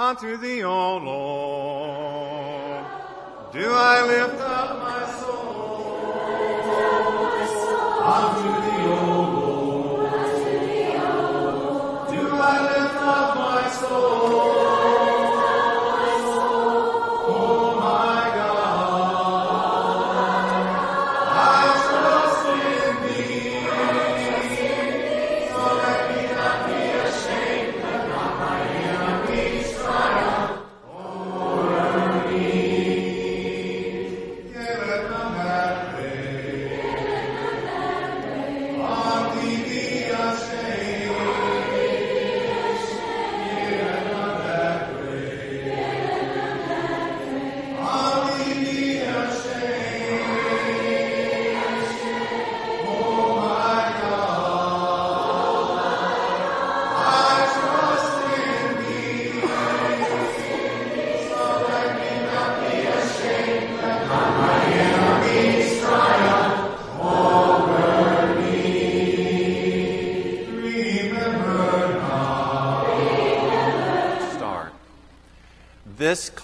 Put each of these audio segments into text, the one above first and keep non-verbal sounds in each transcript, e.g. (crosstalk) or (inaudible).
unto thee, O Lord. Do I lift up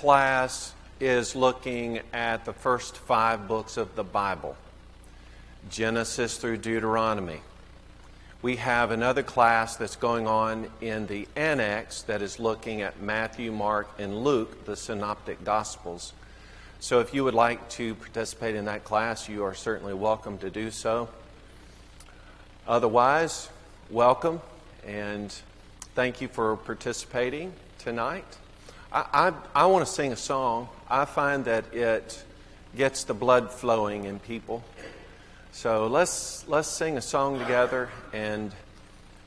class is looking at the first five books of the Bible Genesis through Deuteronomy. We have another class that's going on in the annex that is looking at Matthew, Mark, and Luke, the Synoptic Gospels. So if you would like to participate in that class, you are certainly welcome to do so. Otherwise, welcome and thank you for participating tonight. I, I, I want to sing a song. I find that it gets the blood flowing in people. So let's, let's sing a song together and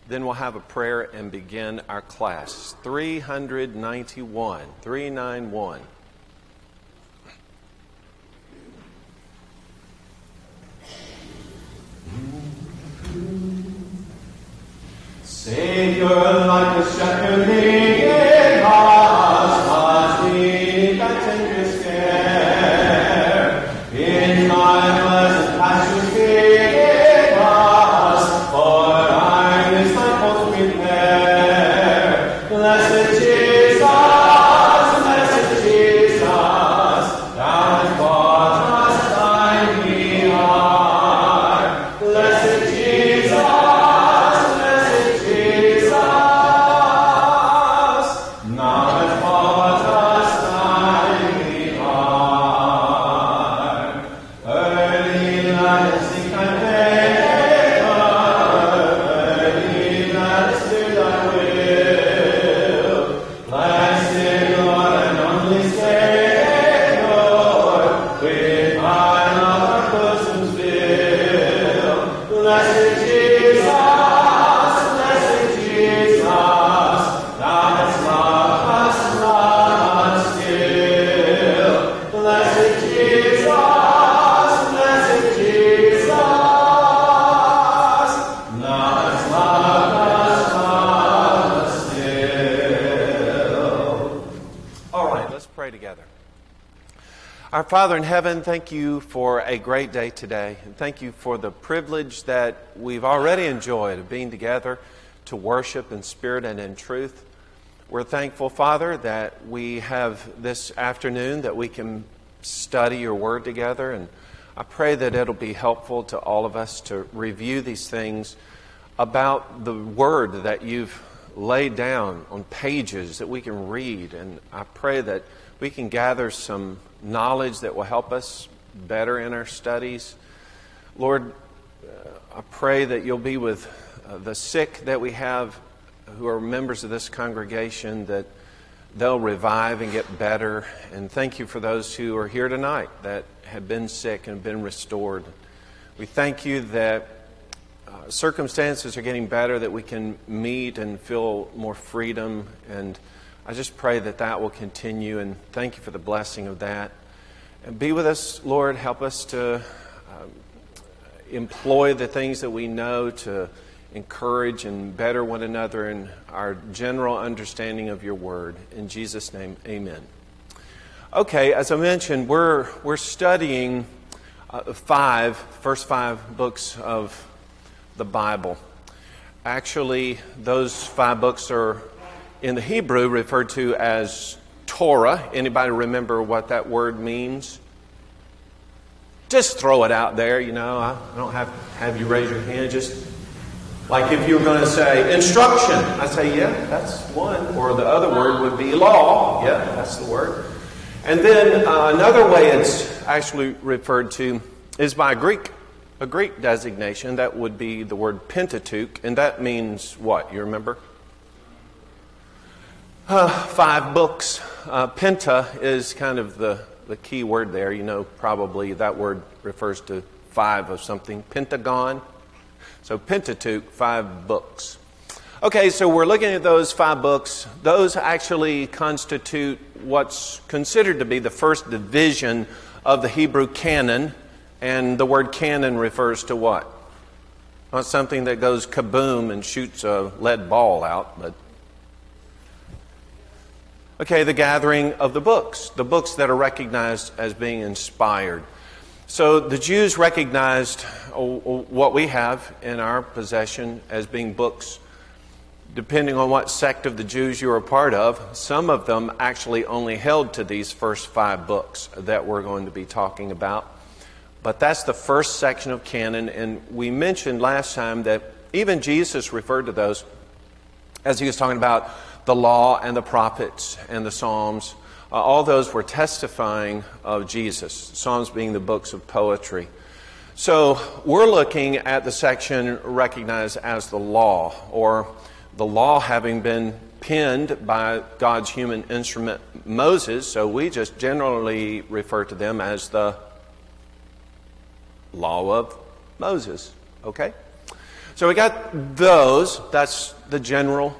then we'll have a prayer and begin our class. 391. 391. Savior, like a shepherd leading Blessed Father in heaven, thank you for a great day today. And thank you for the privilege that we've already enjoyed of being together to worship in spirit and in truth. We're thankful, Father, that we have this afternoon that we can study your word together. And I pray that it'll be helpful to all of us to review these things about the word that you've laid down on pages that we can read. And I pray that we can gather some knowledge that will help us better in our studies. Lord, uh, I pray that you'll be with uh, the sick that we have who are members of this congregation, that they'll revive and get better. And thank you for those who are here tonight that have been sick and been restored. We thank you that uh, circumstances are getting better, that we can meet and feel more freedom. And I just pray that that will continue. And thank you for the blessing of that. And be with us, Lord. Help us to um, employ the things that we know to encourage and better one another in our general understanding of your word. In Jesus' name, amen. Okay, as I mentioned, we're, we're studying uh, five, first five books of the Bible. Actually, those five books are in the Hebrew referred to as Torah. Anybody remember what that word means? Just throw it out there, you know. I don't have have you raise your hand. Just like if you were going to say instruction, I say, yeah, that's one. Or the other word would be law. Yeah, that's the word. And then uh, another way it's actually referred to is by Greek, a Greek designation. That would be the word Pentateuch, and that means what? You remember? Uh, five books. Uh, penta is kind of the, the key word there. You know, probably that word refers to five of something. Pentagon. So Pentateuch, five books. Okay, so we're looking at those five books. Those actually constitute what's considered to be the first division of the Hebrew canon. And the word canon refers to what? Not something that goes kaboom and shoots a lead ball out, but Okay, the gathering of the books, the books that are recognized as being inspired. So the Jews recognized uh, uh, what we have in our possession as being books. Depending on what sect of the Jews you are a part of, some of them actually only held to these first five books that we're going to be talking about. But that's the first section of canon, and we mentioned last time that even Jesus referred to those as he was talking about the law and the prophets and the Psalms. Uh, all those were testifying of Jesus, Psalms being the books of poetry. So we're looking at the section recognized as the law, or the law having been penned by God's human instrument, Moses. So we just generally refer to them as the law of Moses. Okay? So we got those. That's the general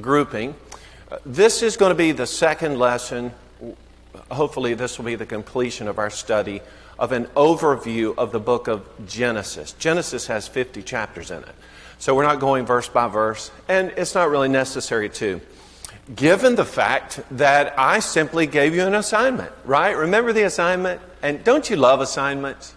grouping. This is going to be the second lesson. Hopefully, this will be the completion of our study of an overview of the book of Genesis. Genesis has 50 chapters in it. So we're not going verse by verse, and it's not really necessary to. Given the fact that I simply gave you an assignment, right? Remember the assignment? And don't you love assignments?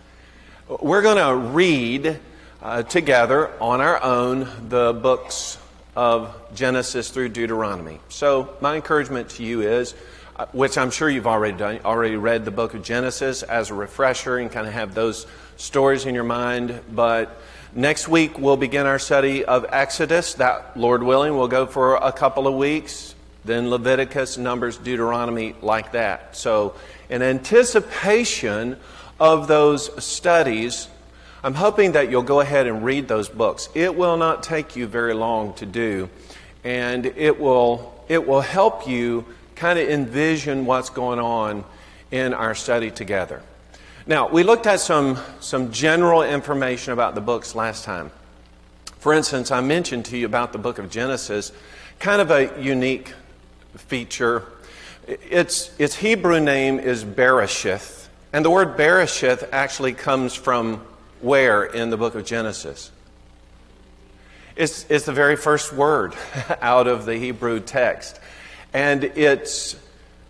We're going to read uh, together on our own the books of Genesis through Deuteronomy. So, my encouragement to you is, uh, which I'm sure you've already done, already read the book of Genesis as a refresher and kind of have those stories in your mind. But next week we'll begin our study of Exodus. That, Lord willing, will go for a couple of weeks. Then Leviticus, Numbers, Deuteronomy, like that. So, in anticipation of those studies, I'm hoping that you'll go ahead and read those books. It will not take you very long to do, and it will, it will help you kind of envision what's going on in our study together. Now, we looked at some, some general information about the books last time. For instance, I mentioned to you about the book of Genesis, kind of a unique feature. Its, its Hebrew name is Bereshith, and the word Bereshith actually comes from where in the book of Genesis? It's, it's the very first word (laughs) out of the Hebrew text. And its,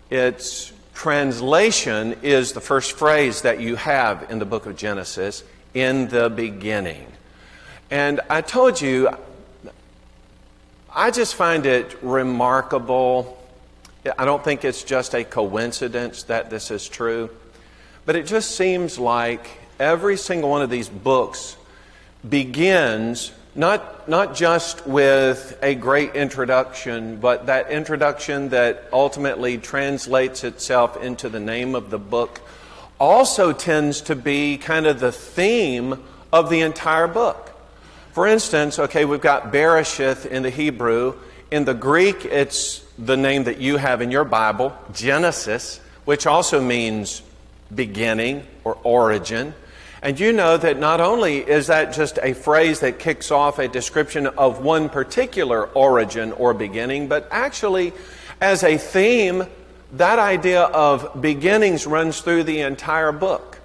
its translation is the first phrase that you have in the book of Genesis in the beginning. And I told you, I just find it remarkable. I don't think it's just a coincidence that this is true, but it just seems like every single one of these books begins not, not just with a great introduction, but that introduction that ultimately translates itself into the name of the book also tends to be kind of the theme of the entire book. For instance, okay, we've got Bereshith in the Hebrew. In the Greek, it's the name that you have in your Bible, Genesis, which also means beginning or origin. And you know that not only is that just a phrase that kicks off a description of one particular origin or beginning, but actually, as a theme, that idea of beginnings runs through the entire book.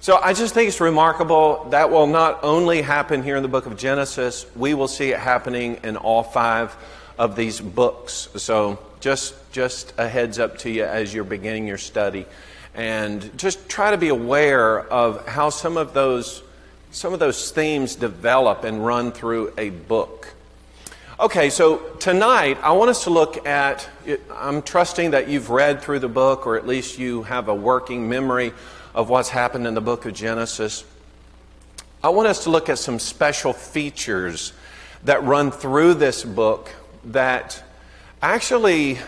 So I just think it's remarkable. That will not only happen here in the book of Genesis, we will see it happening in all five of these books. So just, just a heads up to you as you're beginning your study and just try to be aware of how some of those some of those themes develop and run through a book. Okay, so tonight I want us to look at. I'm trusting that you've read through the book, or at least you have a working memory of what's happened in the book of Genesis. I want us to look at some special features that run through this book that actually,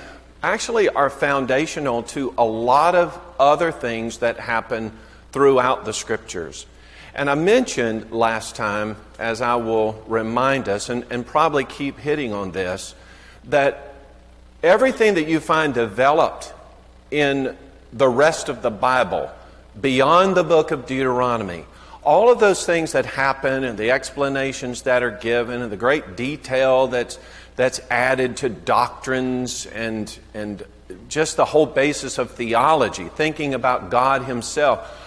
actually are foundational to a lot of other things that happen throughout the scriptures. And I mentioned last time, as I will remind us, and, and probably keep hitting on this, that everything that you find developed in the rest of the Bible, beyond the book of Deuteronomy, all of those things that happen and the explanations that are given and the great detail that's, that's added to doctrines and, and just the whole basis of theology, thinking about God Himself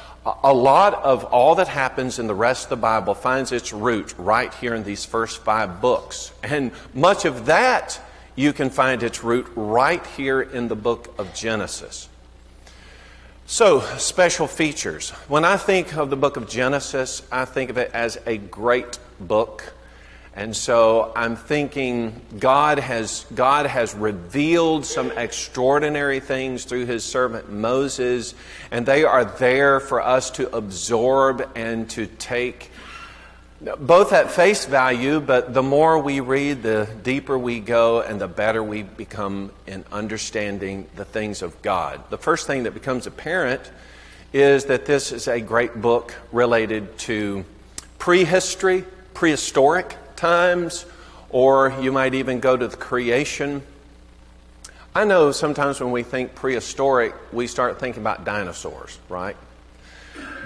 a lot of all that happens in the rest of the Bible finds its root right here in these first five books. And much of that you can find its root right here in the book of Genesis. So, special features. When I think of the book of Genesis, I think of it as a great book and so I'm thinking God has, God has revealed some extraordinary things through his servant Moses, and they are there for us to absorb and to take both at face value, but the more we read, the deeper we go, and the better we become in understanding the things of God. The first thing that becomes apparent is that this is a great book related to prehistory, prehistoric times, or you might even go to the creation. I know sometimes when we think prehistoric, we start thinking about dinosaurs, right?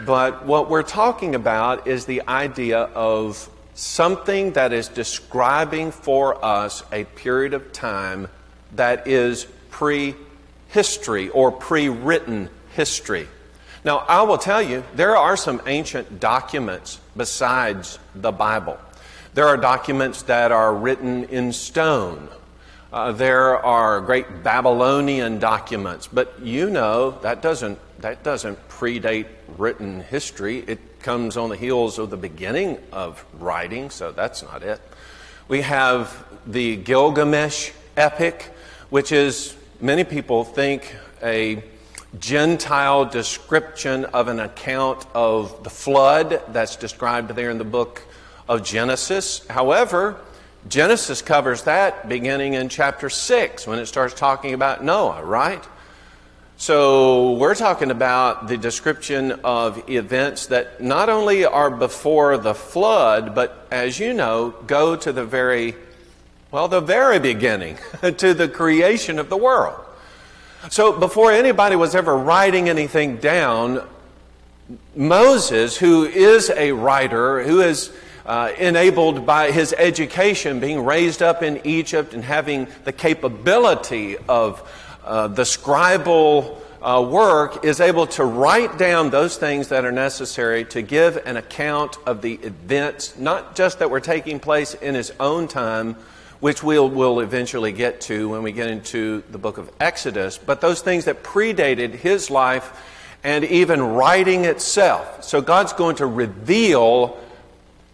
But what we're talking about is the idea of something that is describing for us a period of time that is prehistory or pre written history. Now, I will tell you, there are some ancient documents besides the Bible. There are documents that are written in stone. Uh, there are great Babylonian documents, but you know that doesn't, that doesn't predate written history. It comes on the heels of the beginning of writing, so that's not it. We have the Gilgamesh epic, which is, many people think, a Gentile description of an account of the flood that's described there in the book of Genesis. However, Genesis covers that beginning in chapter 6 when it starts talking about Noah, right? So we're talking about the description of events that not only are before the flood, but as you know, go to the very, well, the very beginning, (laughs) to the creation of the world. So before anybody was ever writing anything down, Moses, who is a writer, who is uh, enabled by his education, being raised up in Egypt and having the capability of uh, the scribal uh, work, is able to write down those things that are necessary to give an account of the events, not just that were taking place in his own time, which we'll, we'll eventually get to when we get into the book of Exodus, but those things that predated his life and even writing itself. So God's going to reveal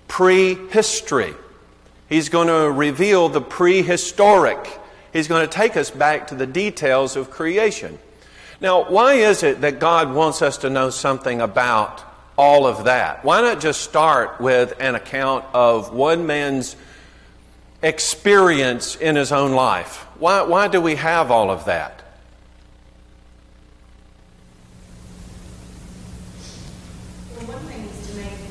prehistory. He's going to reveal the prehistoric. He's going to take us back to the details of creation. Now, why is it that God wants us to know something about all of that? Why not just start with an account of one man's experience in his own life? Why, why do we have all of that? Well, one thing is to make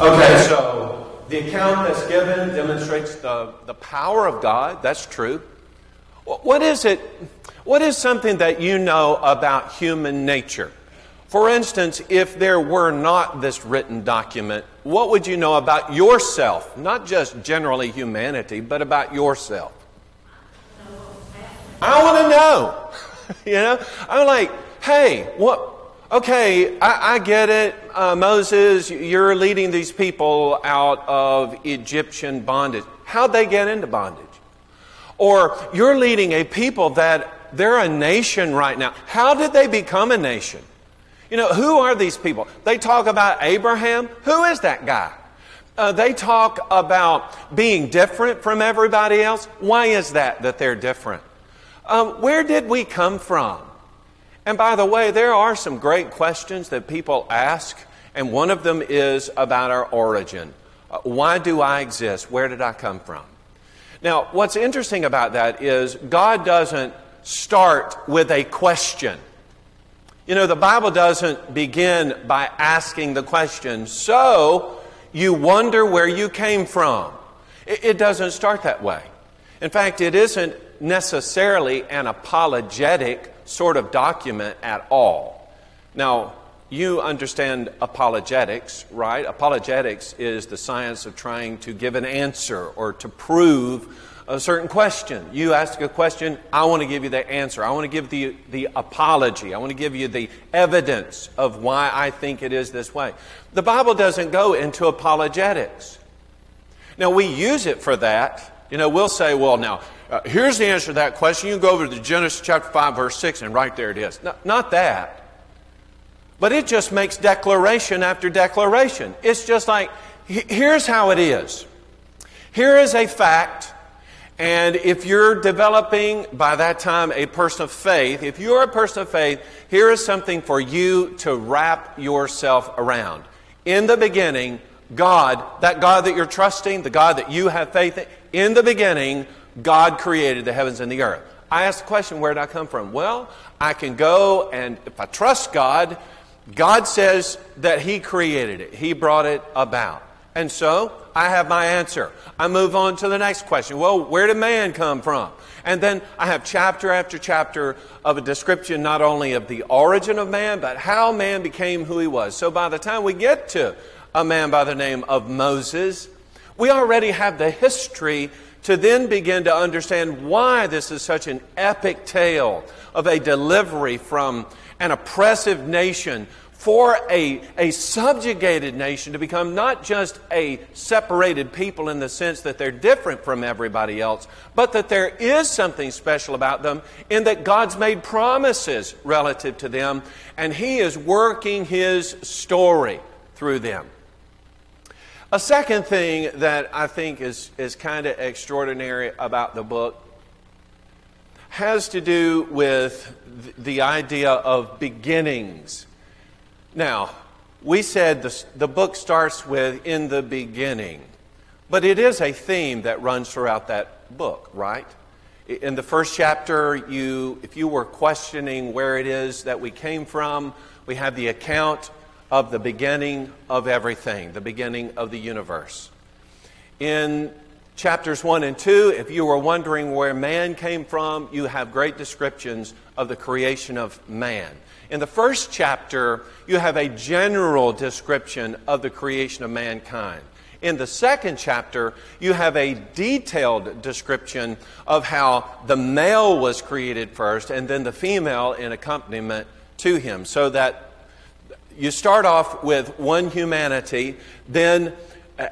Okay, so the account that's given demonstrates the, the power of God. That's true. What is it? What is something that you know about human nature? For instance, if there were not this written document, what would you know about yourself? Not just generally humanity, but about yourself. I want to know. (laughs) you know, I'm like, hey, what okay, I, I get it. Uh, Moses, you're leading these people out of Egyptian bondage. How'd they get into bondage? Or you're leading a people that they're a nation right now. How did they become a nation? You know, who are these people? They talk about Abraham. Who is that guy? Uh, they talk about being different from everybody else. Why is that, that they're different? Um, where did we come from? And by the way, there are some great questions that people ask, and one of them is about our origin. Uh, why do I exist? Where did I come from? Now, what's interesting about that is God doesn't start with a question. You know, the Bible doesn't begin by asking the question, so you wonder where you came from. It, doesn't start that way. In fact, it isn't necessarily an apologetic sort of document at all. Now, you understand apologetics, right? Apologetics is the science of trying to give an answer or to prove a certain question. You ask a question, I want to give you the answer. I want to give the, the apology. I want to give you the evidence of why I think it is this way. The Bible doesn't go into apologetics. Now, we use it for that. You know, we'll say, well, now, uh, here's the answer to that question. You can go over to Genesis chapter 5, verse 6, and right there it is. No, not that. But it just makes declaration after declaration. It's just like, here's how it is. Here is a fact and if you're developing by that time a person of faith, if you're a person of faith, here is something for you to wrap yourself around. In the beginning, God, that God that you're trusting, the God that you have faith in, in the beginning, God created the heavens and the earth. I ask the question, where did I come from? Well, I can go and if I trust God, God says that He created it, He brought it about. And so I have my answer. I move on to the next question. Well, where did man come from? And then I have chapter after chapter of a description not only of the origin of man, but how man became who he was. So by the time we get to a man by the name of Moses, we already have the history to then begin to understand why this is such an epic tale of a delivery from an oppressive nation for a, a subjugated nation to become not just a separated people in the sense that they're different from everybody else, but that there is something special about them in that God's made promises relative to them, and He is working His story through them. A second thing that I think is, is kind of extraordinary about the book has to do with the idea of beginnings now, we said the, the book starts with in the beginning, but it is a theme that runs throughout that book, right? In the first chapter, you, if you were questioning where it is that we came from, we have the account of the beginning of everything, the beginning of the universe. In chapters 1 and 2, if you were wondering where man came from, you have great descriptions of the creation of man. In the first chapter, you have a general description of the creation of mankind. In the second chapter, you have a detailed description of how the male was created first and then the female in accompaniment to him. So that you start off with one humanity, then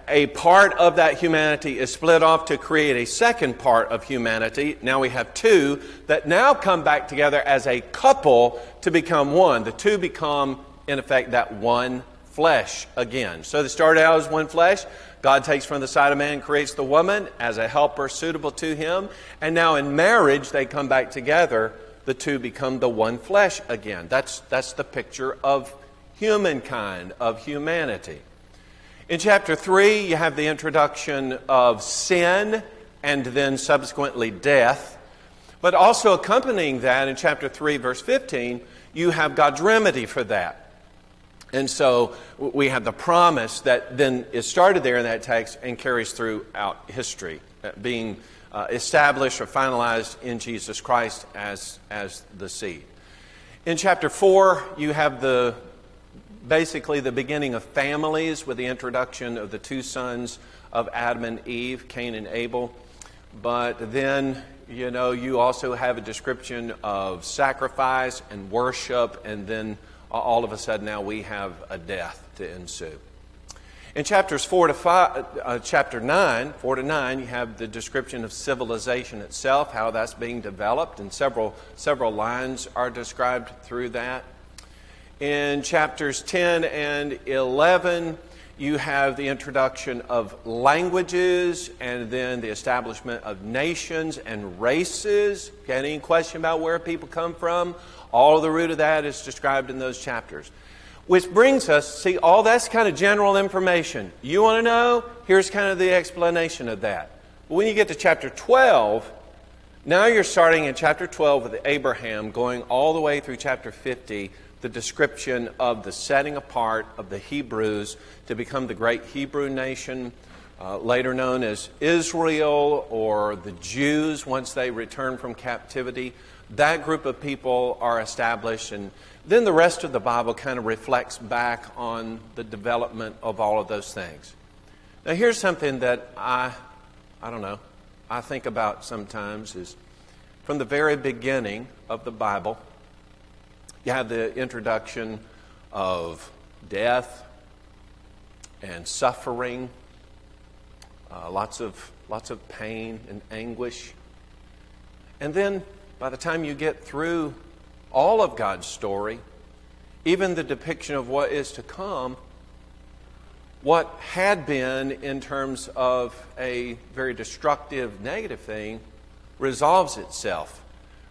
a part of that humanity is split off to create a second part of humanity. Now we have two that now come back together as a couple to become one. The two become, in effect, that one flesh again. So they started out as one flesh. God takes from the side of man, creates the woman as a helper suitable to him. And now in marriage, they come back together. The two become the one flesh again. That's, that's the picture of humankind, of humanity. In chapter 3, you have the introduction of sin and then subsequently death. But also accompanying that in chapter 3, verse 15, you have God's remedy for that. And so we have the promise that then is started there in that text and carries throughout history, uh, being uh, established or finalized in Jesus Christ as, as the seed. In chapter 4, you have the basically the beginning of families with the introduction of the two sons of Adam and Eve, Cain and Abel. But then, you know, you also have a description of sacrifice and worship, and then all of a sudden now we have a death to ensue. In chapters 4 to 5, uh, chapter 9, 4 to 9, you have the description of civilization itself, how that's being developed, and several, several lines are described through that. In chapters 10 and 11, you have the introduction of languages and then the establishment of nations and races. Any question about where people come from? All the root of that is described in those chapters. Which brings us, see, all that's kind of general information. You want to know? Here's kind of the explanation of that. When you get to chapter 12, now you're starting in chapter 12 with Abraham, going all the way through chapter 50 the description of the setting apart of the Hebrews to become the great Hebrew nation, uh, later known as Israel or the Jews once they return from captivity. That group of people are established, and then the rest of the Bible kind of reflects back on the development of all of those things. Now, here's something that I, I don't know, I think about sometimes is from the very beginning of the Bible, you have the introduction of death and suffering, uh, lots, of, lots of pain and anguish. And then by the time you get through all of God's story, even the depiction of what is to come, what had been in terms of a very destructive, negative thing resolves itself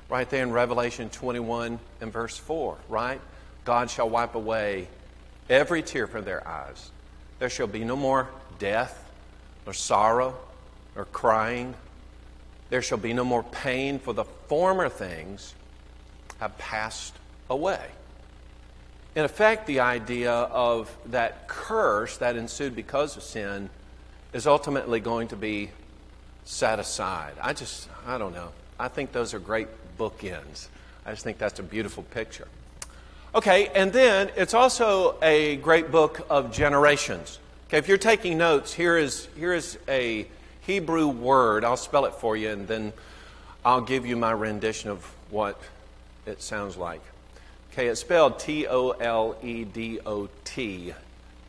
right there in Revelation 21 and verse 4, right? God shall wipe away every tear from their eyes. There shall be no more death, nor sorrow, nor crying. There shall be no more pain, for the former things have passed away. In effect, the idea of that curse that ensued because of sin is ultimately going to be set aside. I just, I don't know. I think those are great bookends. I just think that's a beautiful picture. Okay, and then it's also a great book of generations. Okay, if you're taking notes, here is, here is a Hebrew word. I'll spell it for you, and then I'll give you my rendition of what it sounds like. Okay, it's spelled T O L E D O T,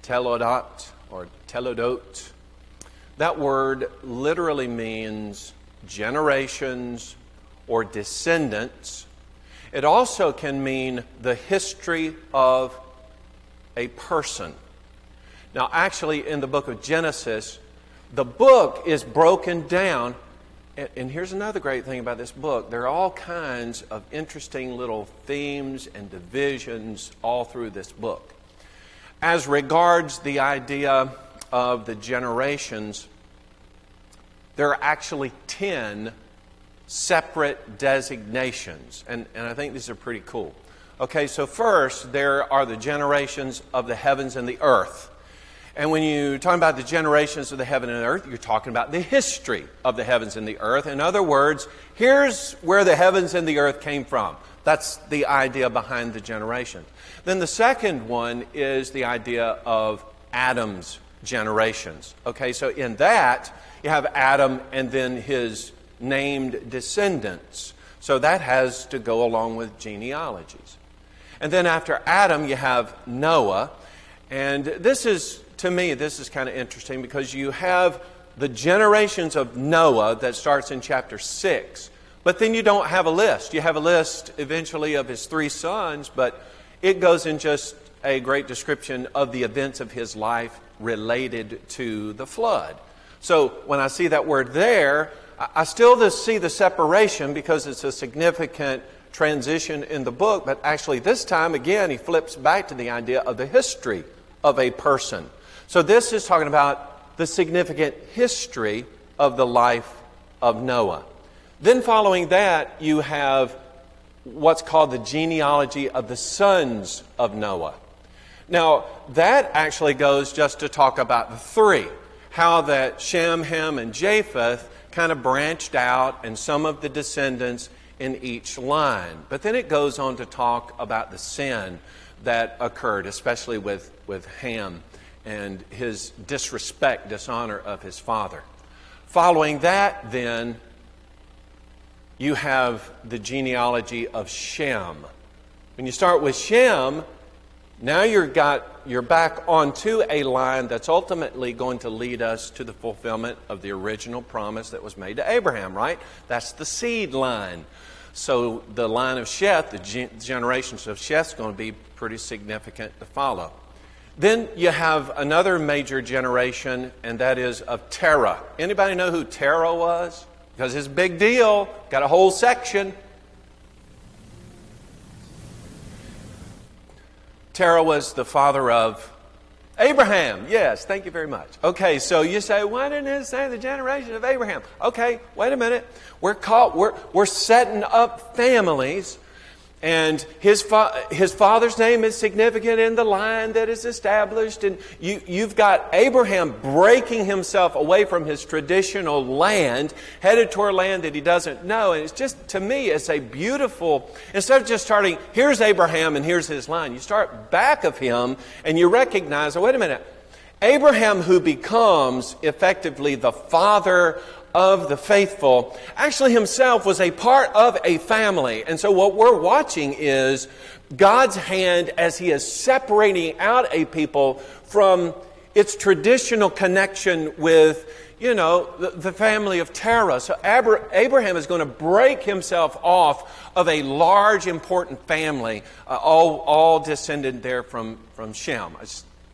telodot or telodot. That word literally means generations or descendants. It also can mean the history of a person. Now, actually, in the book of Genesis, the book is broken down. And here's another great thing about this book there are all kinds of interesting little themes and divisions all through this book. As regards the idea of the generations, there are actually 10 separate designations. And, and I think these are pretty cool. Okay, so first, there are the generations of the heavens and the earth. And when you're talking about the generations of the heaven and earth, you're talking about the history of the heavens and the earth. In other words, here's where the heavens and the earth came from. That's the idea behind the generation. Then the second one is the idea of Adam's generations. Okay, so in that, you have Adam and then his named descendants. So that has to go along with genealogies. And then after Adam, you have Noah. And this is, to me, this is kind of interesting because you have the generations of Noah that starts in chapter 6. But then you don't have a list. You have a list eventually of his three sons, but it goes in just a great description of the events of his life related to the flood. So when I see that word there, I still see the separation because it's a significant transition in the book, but actually, this time again, he flips back to the idea of the history of a person. So, this is talking about the significant history of the life of Noah. Then, following that, you have what's called the genealogy of the sons of Noah. Now, that actually goes just to talk about the three how that Shem, Ham, and Japheth kind of branched out and some of the descendants in each line. But then it goes on to talk about the sin that occurred, especially with, with Ham and his disrespect, dishonor of his father. Following that, then, you have the genealogy of Shem. When you start with Shem, now you're, got, you're back onto a line that's ultimately going to lead us to the fulfillment of the original promise that was made to Abraham, right? That's the seed line. So the line of Sheth, the generations of Sheth, is going to be pretty significant to follow. Then you have another major generation, and that is of Terah. Anybody know who Terah was? Because it's a big deal. Got a whole section. Terah was the father of Abraham. Yes, thank you very much. Okay, so you say, why didn't it say the generation of Abraham? Okay, wait a minute. We're caught, we're, we're setting up families and his, fa- his father's name is significant in the line that is established. And you, you've got Abraham breaking himself away from his traditional land, headed toward land that he doesn't know. And it's just, to me, it's a beautiful, instead of just starting, here's Abraham and here's his line, you start back of him and you recognize, oh, wait a minute. Abraham, who becomes effectively the father of the faithful, actually himself was a part of a family. And so what we're watching is God's hand as he is separating out a people from its traditional connection with, you know, the, the family of Terah. So Abraham is going to break himself off of a large, important family, uh, all, all descended there from, from Shem. I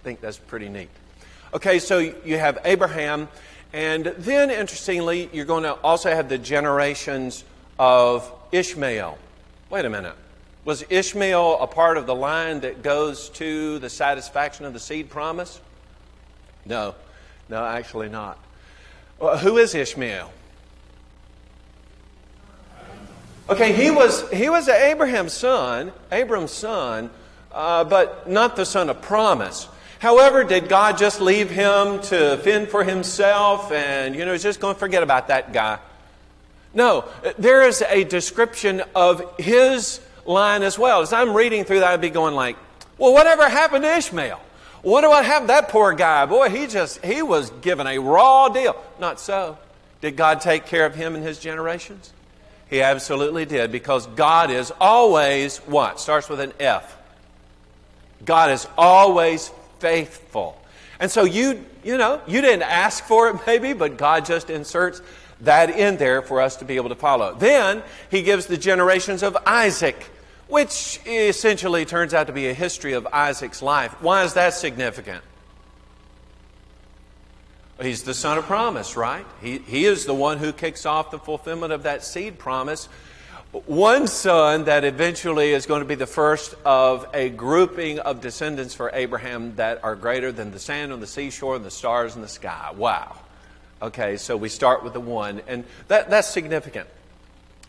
think that's pretty neat. Okay, so you have Abraham and then, interestingly, you're going to also have the generations of Ishmael. Wait a minute. Was Ishmael a part of the line that goes to the satisfaction of the seed promise? No. No, actually not. Well, who is Ishmael? Okay, he was, he was Abraham's son, Abram's son, uh, but not the son of promise. However, did God just leave him to fend for himself and, you know, just going to forget about that guy? No, there is a description of his line as well. As I'm reading through that, I'd be going like, well, whatever happened to Ishmael? What do I have that poor guy? Boy, he just, he was given a raw deal. Not so. Did God take care of him and his generations? He absolutely did because God is always what? Starts with an F. God is always faithful. And so you, you know, you didn't ask for it (laughs) maybe, but God just inserts that in there for us to be able to follow. Then he gives the generations of Isaac, which essentially turns out to be a history of Isaac's life. Why is that significant? He's the son of promise, right? He, he is the one who kicks off the fulfillment of that seed promise one son that eventually is going to be the first of a grouping of descendants for Abraham that are greater than the sand on the seashore and the stars in the sky. Wow. Okay, so we start with the one, and that, that's significant.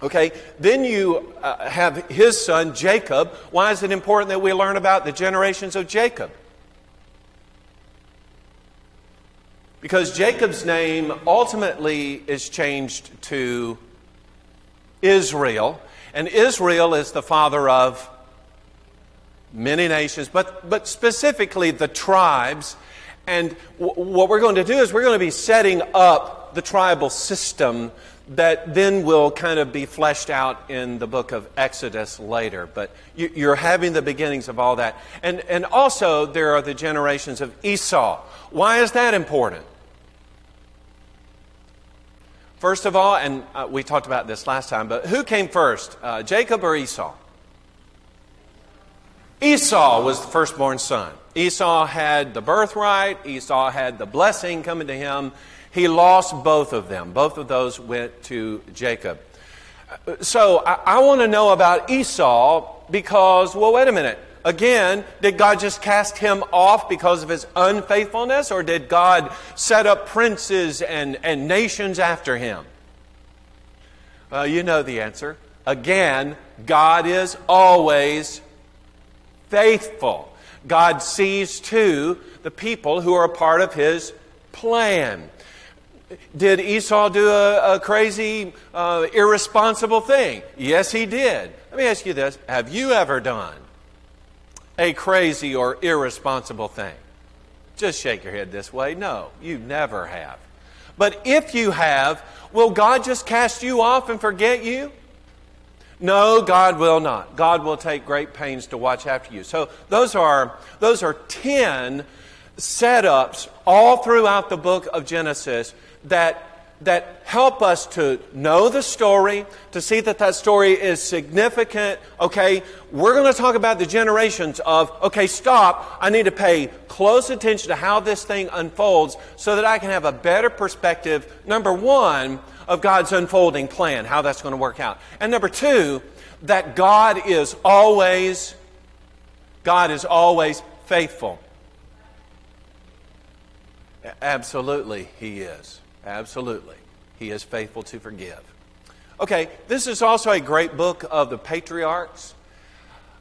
Okay, then you uh, have his son Jacob. Why is it important that we learn about the generations of Jacob? Because Jacob's name ultimately is changed to Israel. And Israel is the father of many nations, but, but specifically the tribes. And w- what we're going to do is we're going to be setting up the tribal system that then will kind of be fleshed out in the book of Exodus later. But you, are having the beginnings of all that. And, and also, there are the generations of Esau. Why is that important? First of all, and uh, we talked about this last time, but who came first, uh, Jacob or Esau? Esau was the firstborn son. Esau had the birthright, Esau had the blessing coming to him. He lost both of them. Both of those went to Jacob. So I, I want to know about Esau because, well, wait a minute. Again, did God just cast him off because of his unfaithfulness, or did God set up princes and, and nations after him? Well, you know the answer. Again, God is always faithful. God sees to the people who are a part of his plan. Did Esau do a, a crazy, uh, irresponsible thing? Yes, he did. Let me ask you this Have you ever done a crazy or irresponsible thing? Just shake your head this way. No, you never have. But if you have, will God just cast you off and forget you? No, God will not. God will take great pains to watch after you. So those are those are 10 setups all throughout the book of Genesis that that help us to know the story, to see that that story is significant. Okay, we're going to talk about the generations of, okay, stop. I need to pay close attention to how this thing unfolds so that I can have a better perspective, number one, of God's unfolding plan, how that's going to work out. And number two, that God is always, God is always faithful. Absolutely, He is. Absolutely. He is faithful to forgive. Okay, this is also a great book of the patriarchs.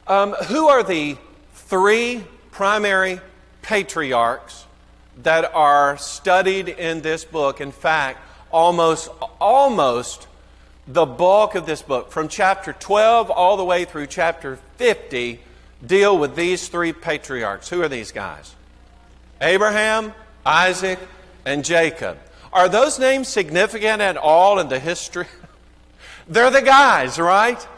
Um, who are the three primary patriarchs that are studied in this book? In fact, almost, almost the bulk of this book, from chapter 12 all the way through chapter 50, deal with these three patriarchs. Who are these guys? Abraham, Isaac, and Jacob. Are those names significant at all in the history? (laughs) They're the guys, right?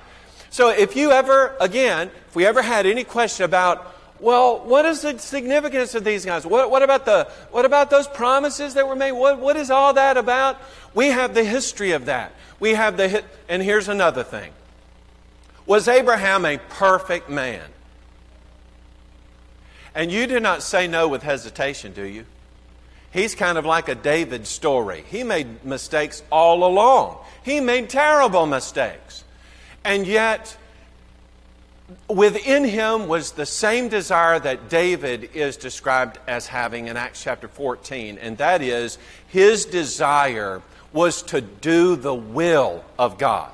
So if you ever, again, if we ever had any question about, well, what is the significance of these guys? What, what about the what about those promises that were made? What, what is all that about? We have the history of that. We have the and here's another thing. Was Abraham a perfect man? And you do not say no with hesitation, do you? He's kind of like a David story. He made mistakes all along. He made terrible mistakes. And yet, within him was the same desire that David is described as having in Acts chapter 14, and that is his desire was to do the will of God.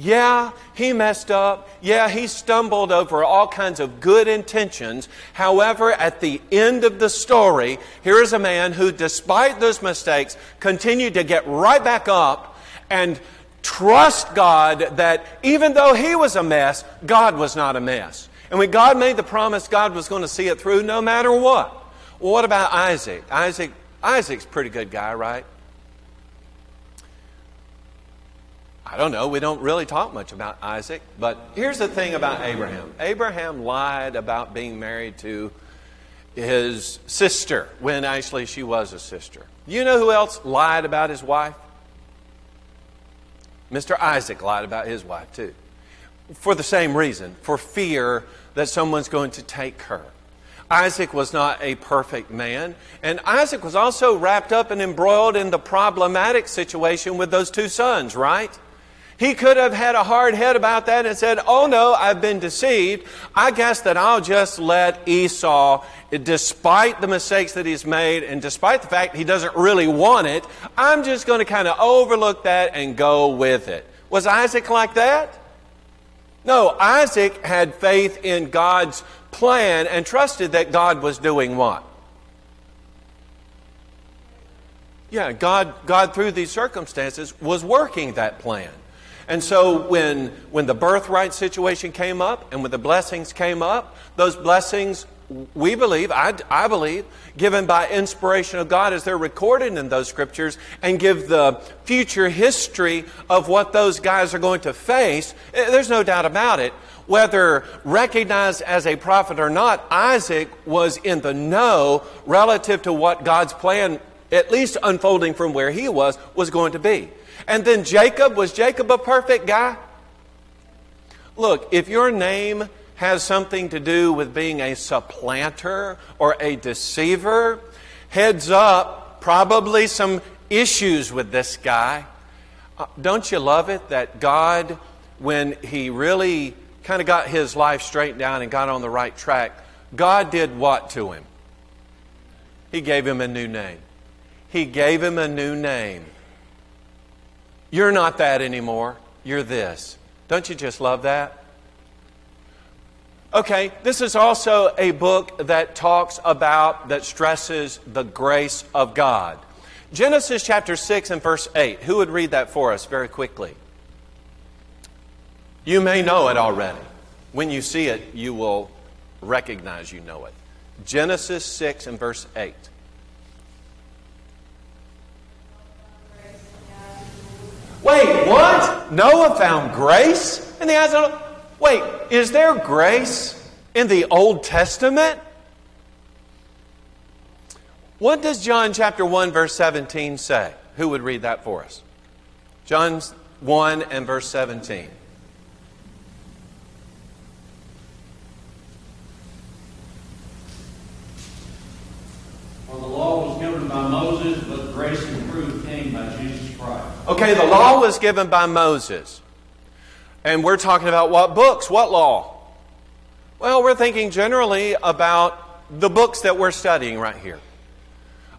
Yeah, he messed up. Yeah, he stumbled over all kinds of good intentions. However, at the end of the story, here is a man who, despite those mistakes, continued to get right back up and trust God that even though he was a mess, God was not a mess. And when God made the promise, God was going to see it through no matter what. Well, what about Isaac? Isaac Isaac's pretty good guy, right? I don't know. We don't really talk much about Isaac. But here's the thing about Abraham Abraham lied about being married to his sister when actually she was a sister. You know who else lied about his wife? Mr. Isaac lied about his wife too. For the same reason, for fear that someone's going to take her. Isaac was not a perfect man, and Isaac was also wrapped up and embroiled in the problematic situation with those two sons, right? He could have had a hard head about that and said, Oh no, I've been deceived. I guess that I'll just let Esau, despite the mistakes that he's made and despite the fact he doesn't really want it, I'm just going to kind of overlook that and go with it. Was Isaac like that? No, Isaac had faith in God's plan and trusted that God was doing what? Yeah, God, God through these circumstances was working that plan. And so when, when the birthright situation came up and when the blessings came up, those blessings, we believe, I, I believe, given by inspiration of God as they're recorded in those scriptures and give the future history of what those guys are going to face, eh, there's no doubt about it. Whether recognized as a prophet or not, Isaac was in the know relative to what God's plan, at least unfolding from where he was, was going to be. And then Jacob, was Jacob a perfect guy? Look, if your name has something to do with being a supplanter or a deceiver, heads up, probably some issues with this guy. Uh, don't you love it that God, when he really kind of got his life straightened out and got on the right track, God did what to him? He gave him a new name. He gave him a new name. You're not that anymore. You're this. Don't you just love that? Okay, this is also a book that talks about, that stresses the grace of God. Genesis chapter 6 and verse 8. Who would read that for us very quickly? You may know it already. When you see it, you will recognize you know it. Genesis 6 and verse 8. Wait, what? Noah found grace in the eyes of. Wait, is there grace in the Old Testament? What does John chapter 1 verse 17 say? who would read that for us? John 1 and verse 17. For the law was given by Moses, but grace and truth came by Jesus Christ. Okay, the law was given by Moses. And we're talking about what books? What law? Well, we're thinking generally about the books that we're studying right here.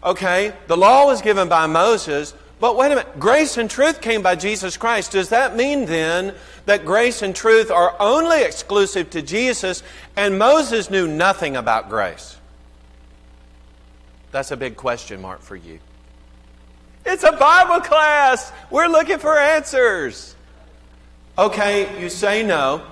Okay, the law was given by Moses, but wait a minute. Grace and truth came by Jesus Christ. Does that mean then that grace and truth are only exclusive to Jesus and Moses knew nothing about grace? That's a big question mark for you. It's a Bible class. We're looking for answers. Okay, you say no.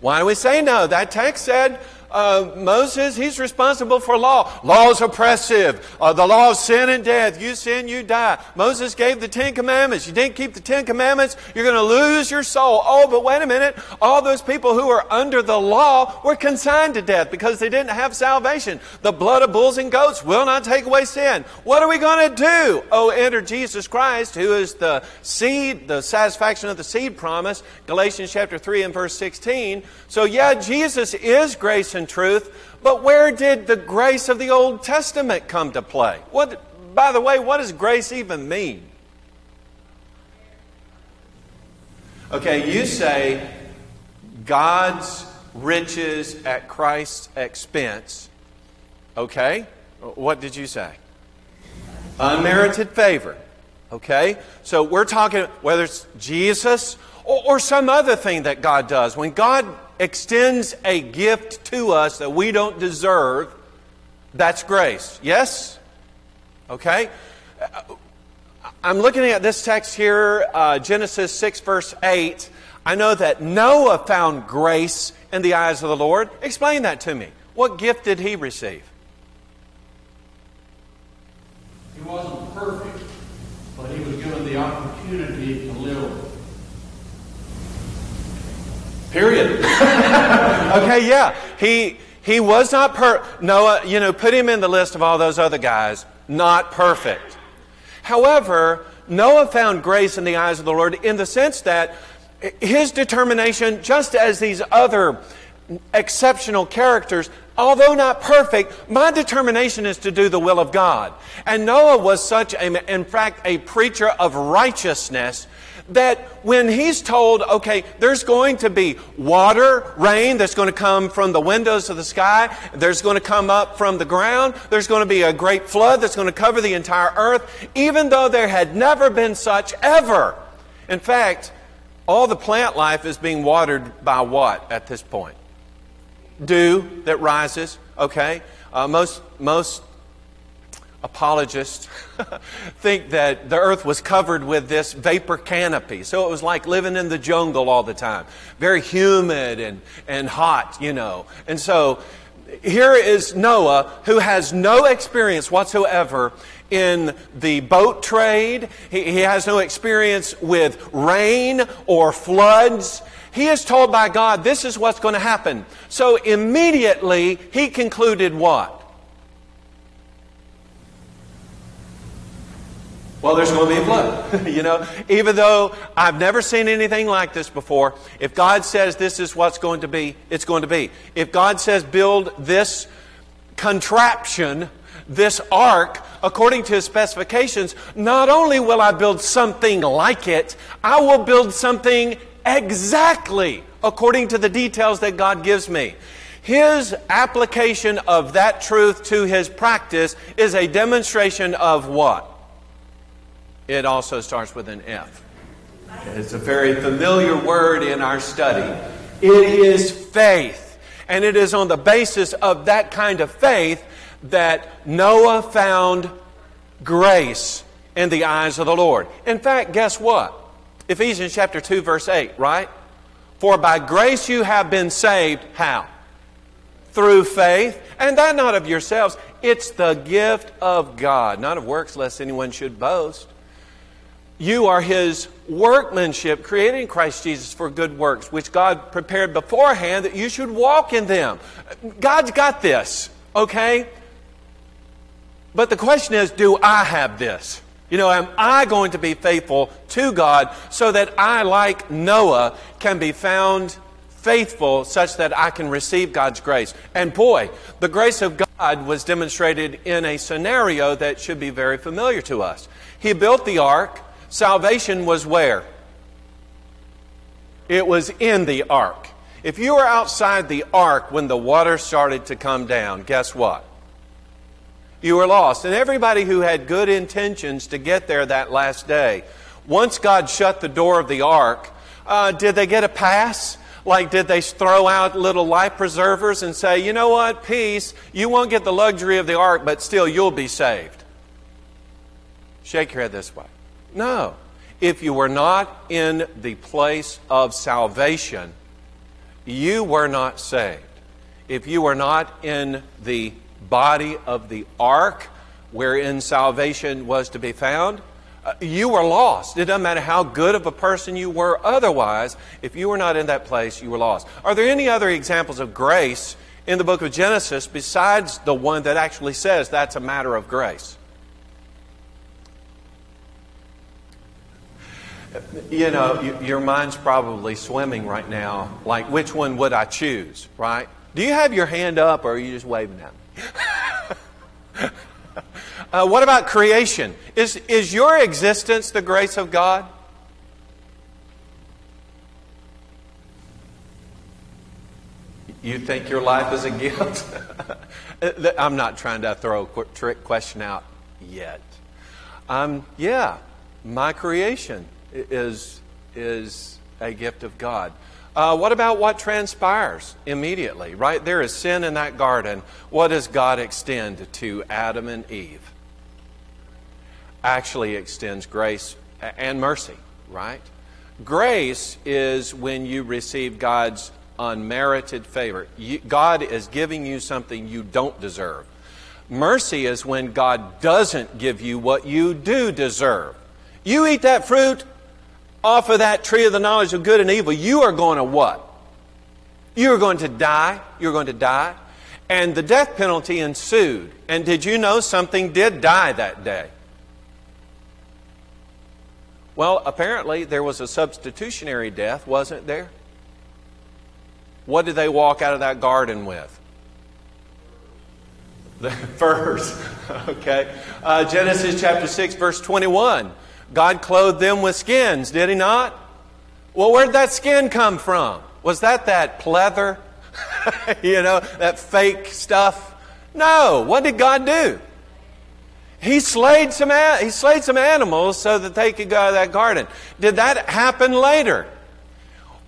Why do we say no? That text said uh, Moses, he's responsible for law. Law is oppressive. Uh, the law of sin and death. You sin, you die. Moses gave the Ten Commandments. You didn't keep the Ten Commandments, you're going to lose your soul. Oh, but wait a minute. All those people who are under the law were consigned to death because they didn't have salvation. The blood of bulls and goats will not take away sin. What are we going to do? Oh, enter Jesus Christ, who is the seed, the satisfaction of the seed promise. Galatians chapter 3 and verse 16. So, yeah, Jesus is grace and truth, but where did the grace of the Old Testament come to play? What, by the way, what does grace even mean? Okay, you say God's riches at Christ's expense. Okay, what did you say? Unmerited favor. Okay, so we're talking whether it's Jesus or, or some other thing that God does. When God extends a gift to us that we don't deserve, that's grace. Yes? Okay? I'm looking at this text here, uh, Genesis 6, verse 8. I know that Noah found grace in the eyes of the Lord. Explain that to me. What gift did he receive? He wasn't perfect, but he was given the opportunity to live. Period. (laughs) okay, yeah. He he was not per Noah, you know, put him in the list of all those other guys, not perfect. However, Noah found grace in the eyes of the Lord in the sense that his determination, just as these other exceptional characters, although not perfect, my determination is to do the will of God. And Noah was such a, in fact, a preacher of righteousness that when he's told, okay, there's going to be water, rain that's going to come from the windows of the sky, there's going to come up from the ground, there's going to be a great flood that's going to cover the entire earth, even though there had never been such ever. In fact, all the plant life is being watered by what at this point? Dew that rises, okay? Uh, most, most apologists (laughs) think that the earth was covered with this vapor canopy. So it was like living in the jungle all the time. Very humid and, and hot, you know. And so here is Noah who has no experience whatsoever in the boat trade. He, he has no experience with rain or floods. He is told by God, this is what's going to happen. So immediately he concluded what? Well, there's going to be a flood. (laughs) you know, even though I've never seen anything like this before, if God says this is what's going to be, it's going to be. If God says build this contraption, this ark, according to his specifications, not only will I build something like it, I will build something exactly according to the details that God gives me. His application of that truth to his practice is a demonstration of what? It also starts with an F. It's a very familiar word in our study. It is faith. And it is on the basis of that kind of faith that Noah found grace in the eyes of the Lord. In fact, guess what? Ephesians chapter 2 verse 8, right? For by grace you have been saved how? Through faith, and that not of yourselves. It's the gift of God, not of works lest anyone should boast. You are his workmanship, created in Christ Jesus for good works, which God prepared beforehand that you should walk in them. God's got this, okay? But the question is do I have this? You know, am I going to be faithful to God so that I, like Noah, can be found faithful such that I can receive God's grace? And boy, the grace of God was demonstrated in a scenario that should be very familiar to us. He built the ark. Salvation was where? It was in the ark. If you were outside the ark when the water started to come down, guess what? You were lost. And everybody who had good intentions to get there that last day, once God shut the door of the ark, uh, did they get a pass? Like, did they throw out little life preservers and say, you know what, peace, you won't get the luxury of the ark, but still you'll be saved? Shake your head this way. No. If you were not in the place of salvation, you were not saved. If you were not in the body of the ark wherein salvation was to be found, uh, you were lost. It doesn't matter how good of a person you were otherwise, if you were not in that place, you were lost. Are there any other examples of grace in the book of Genesis besides the one that actually says that's a matter of grace? You know, your mind's probably swimming right now, like which one would I choose, right? Do you have your hand up or are you just waving at me? (laughs) uh, what about creation? Is, is your existence the grace of God? You think your life is a gift? (laughs) I'm not trying to throw a trick question out yet. Um, yeah, my creation is, is a gift of God. Uh, what about what transpires immediately? Right there is sin in that garden. What does God extend to Adam and Eve? Actually, extends grace and mercy, right? Grace is when you receive God's unmerited favor. You, God is giving you something you don't deserve. Mercy is when God doesn't give you what you do deserve. You eat that fruit, off of that tree of the knowledge of good and evil, you are going to what? You are going to die. You're going to die. And the death penalty ensued. And did you know something did die that day? Well, apparently there was a substitutionary death, wasn't there? What did they walk out of that garden with? The (laughs) furs. (laughs) okay. Uh, Genesis chapter 6, verse 21. God clothed them with skins, did He not? Well, where'd that skin come from? Was that that pleather? (laughs) you know, that fake stuff? No. What did God do? He slayed some he slayed some animals so that they could go out of that garden. Did that happen later?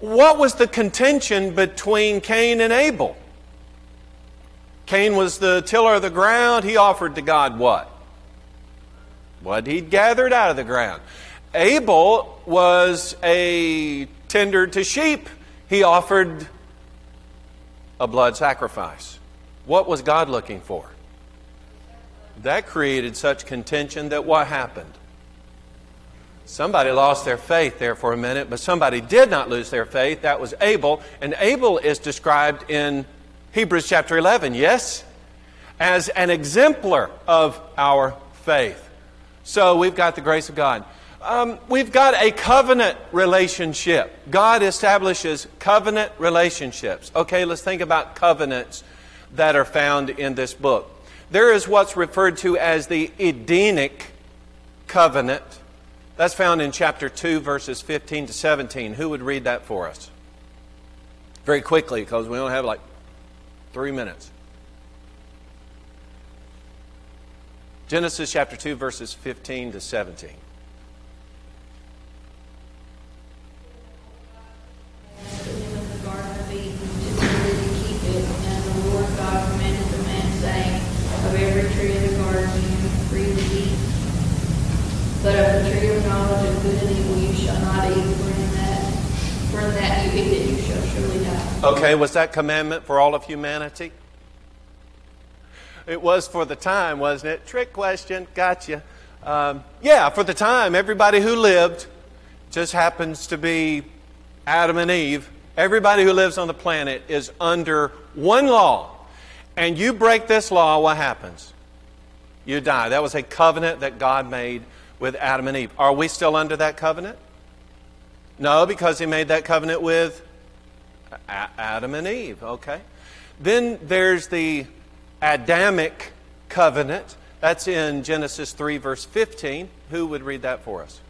What was the contention between Cain and Abel? Cain was the tiller of the ground. He offered to God what? What he'd gathered out of the ground. Abel was a tender to sheep. He offered a blood sacrifice. What was God looking for? That created such contention that what happened? Somebody lost their faith there for a minute, but somebody did not lose their faith. That was Abel. And Abel is described in Hebrews chapter 11, yes? As an exemplar of our faith. So we've got the grace of God. Um, we've got a covenant relationship. God establishes covenant relationships. Okay, let's think about covenants that are found in this book. There is what's referred to as the Edenic covenant. That's found in chapter 2, verses 15 to 17. Who would read that for us? Very quickly, because we only have like three minutes. Genesis chapter 2, verses 15 to 17. But of the tree of knowledge of good and evil you shall not eat, for in that, for in that you eat it, you shall surely die. Okay, was that commandment for all of humanity? It was for the time, wasn't it? Trick question. Gotcha. Um, yeah, for the time, everybody who lived just happens to be Adam and Eve. Everybody who lives on the planet is under one law. And you break this law, what happens? You die. That was a covenant that God made with Adam and Eve. Are we still under that covenant? No, because he made that covenant with Adam and Eve, okay? Then there's the Adamic covenant. That's in Genesis 3, verse 15. Who would read that for us?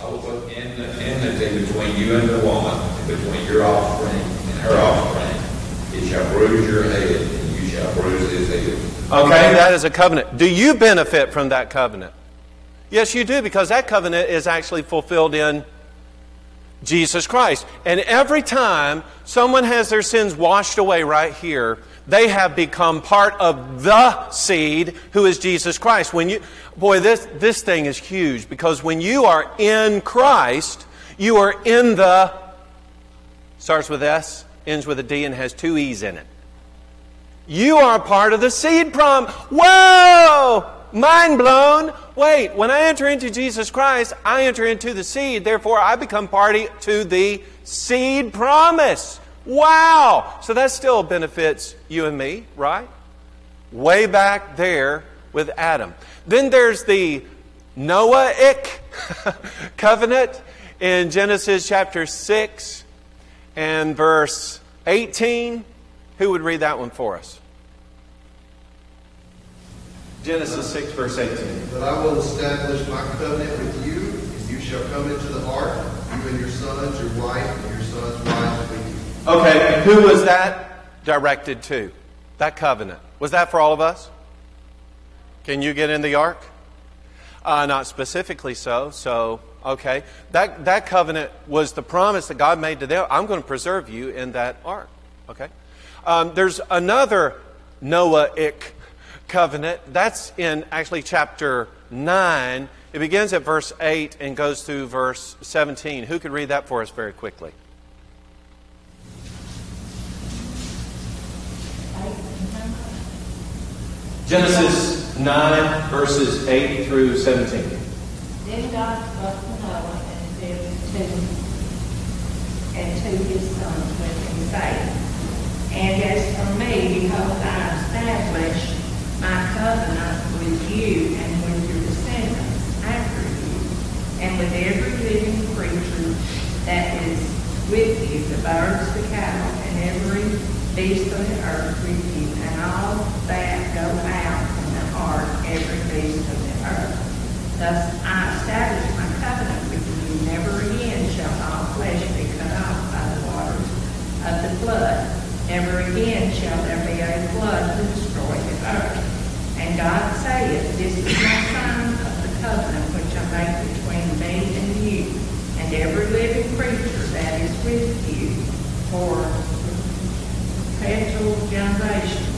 I will put en- enmity between you and the woman, and between your offspring and her offspring. It shall bruise your head, and you shall bruise his head. Okay, that is a covenant. Do you benefit from that covenant? Yes, you do, because that covenant is actually fulfilled in Jesus Christ. And every time someone has their sins washed away right here, they have become part of the seed who is Jesus Christ. When you boy, this this thing is huge because when you are in Christ, you are in the starts with S, ends with a D, and has two E's in it. You are part of the seed prom. Whoa! Mind blown. Wait, when I enter into Jesus Christ, I enter into the seed. Therefore, I become party to the seed promise. Wow! So that still benefits you and me, right? Way back there with Adam. Then there's the Noahic (laughs) covenant in Genesis chapter 6 and verse 18. Who would read that one for us? Genesis 6, verse 18. But I will establish my covenant with you, and you shall come into the ark, you and your sons, your wife, and your sons' wives with you. Okay, who was that directed to? That covenant. Was that for all of us? Can you get in the ark? Uh, not specifically so. So, okay. That, that covenant was the promise that God made to them. I'm going to preserve you in that ark. Okay? Um, there's another Noahic covenant. That's in actually chapter 9. It begins at verse 8 and goes through verse 17. Who could read that for us very quickly? Genesis 9, verses 8 through 17. Then God spoke to Noah and said to and to his sons with him, saying, And as for me, behold, I establish my covenant with you and with your descendants after you, and with every living creature that is with you, the birds, the cattle, and every beast of the earth with you, and all that go out from the ark, every beast of the earth. Thus I establish my covenant with you. Never again shall all flesh be cut off by the waters of the flood. Never again shall there be a flood to destroy the earth. And God saith, This is my sign of the covenant which I make between me and you, and every living creature that is with you for perpetual generations.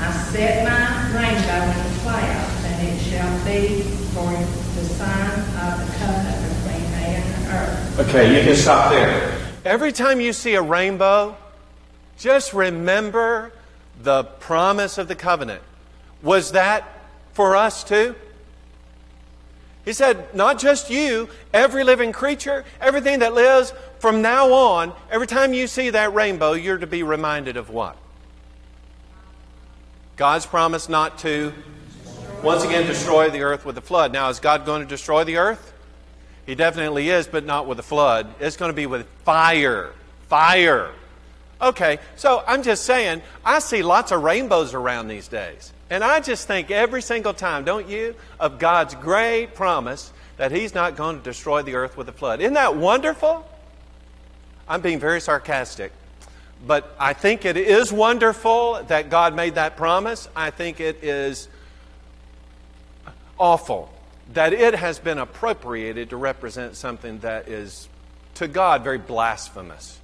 I set my rainbow in the clouds, and it shall be for the sign of the covenant between me and the earth. Okay, you can stop there. Every time you see a rainbow, just remember the promise of the covenant. Was that for us too? He said, not just you, every living creature, everything that lives, from now on, every time you see that rainbow, you're to be reminded of what? God's promise not to, once again, destroy the earth with a flood. Now, is God going to destroy the earth? He definitely is, but not with a flood. It's going to be with fire. Fire. Okay, so I'm just saying, I see lots of rainbows around these days. And I just think every single time, don't you, of God's great promise that He's not going to destroy the earth with a flood. Isn't that wonderful? I'm being very sarcastic. But I think it is wonderful that God made that promise. I think it is awful that it has been appropriated to represent something that is, to God, very blasphemous.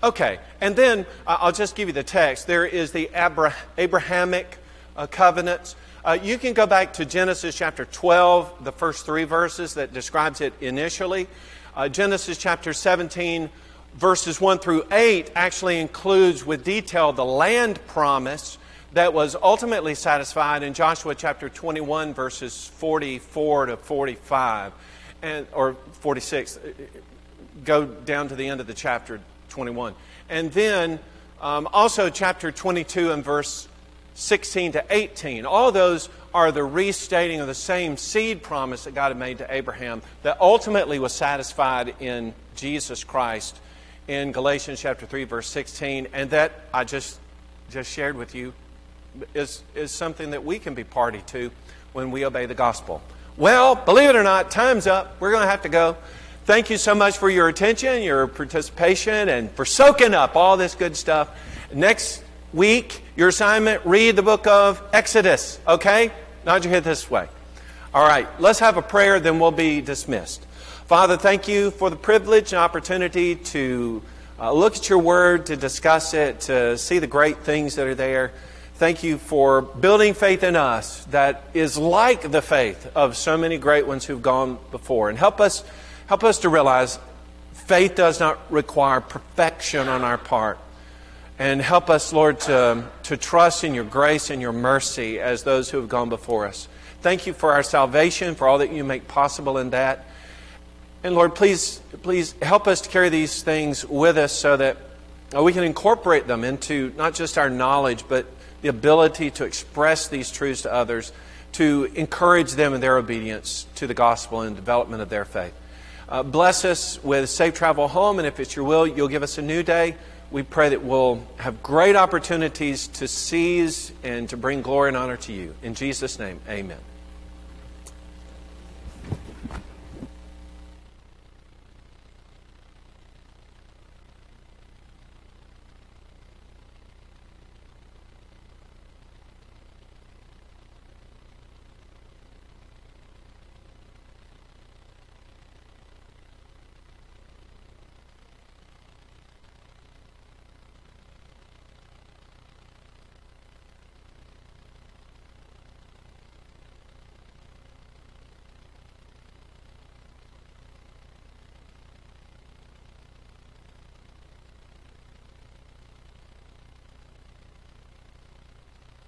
Okay, and then uh, I'll just give you the text. There is the Abra- Abrahamic uh, covenants. Uh, you can go back to Genesis chapter 12, the first three verses that describes it initially. Uh, Genesis chapter 17, verses 1 through 8, actually includes with detail the land promise that was ultimately satisfied in Joshua chapter 21, verses 44 to 45, and, or 46. Go down to the end of the chapter 21. And then um, also chapter 22 and verse 16 to 18. All those are the restating of the same seed promise that God had made to Abraham that ultimately was satisfied in Jesus Christ in Galatians chapter 3 verse 16 and that I just just shared with you is is something that we can be party to when we obey the gospel. Well, believe it or not, time's up. We're going to have to go. Thank you so much for your attention, your participation, and for soaking up all this good stuff. Next week, your assignment read the book of Exodus, okay? Nod your head this way. All right, let's have a prayer, then we'll be dismissed. Father, thank you for the privilege and opportunity to uh, look at your word, to discuss it, to see the great things that are there. Thank you for building faith in us that is like the faith of so many great ones who've gone before. And help us Help us to realize faith does not require perfection on our part. And help us, Lord, to, to trust in your grace and your mercy as those who have gone before us. Thank you for our salvation, for all that you make possible in that. And Lord, please, please help us to carry these things with us so that uh, we can incorporate them into not just our knowledge, but the ability to express these truths to others, to encourage them in their obedience to the gospel and development of their faith. Uh, bless us with safe travel home, and if it's your will, you'll give us a new day. We pray that we'll have great opportunities to seize and to bring glory and honor to you. In Jesus' name, amen.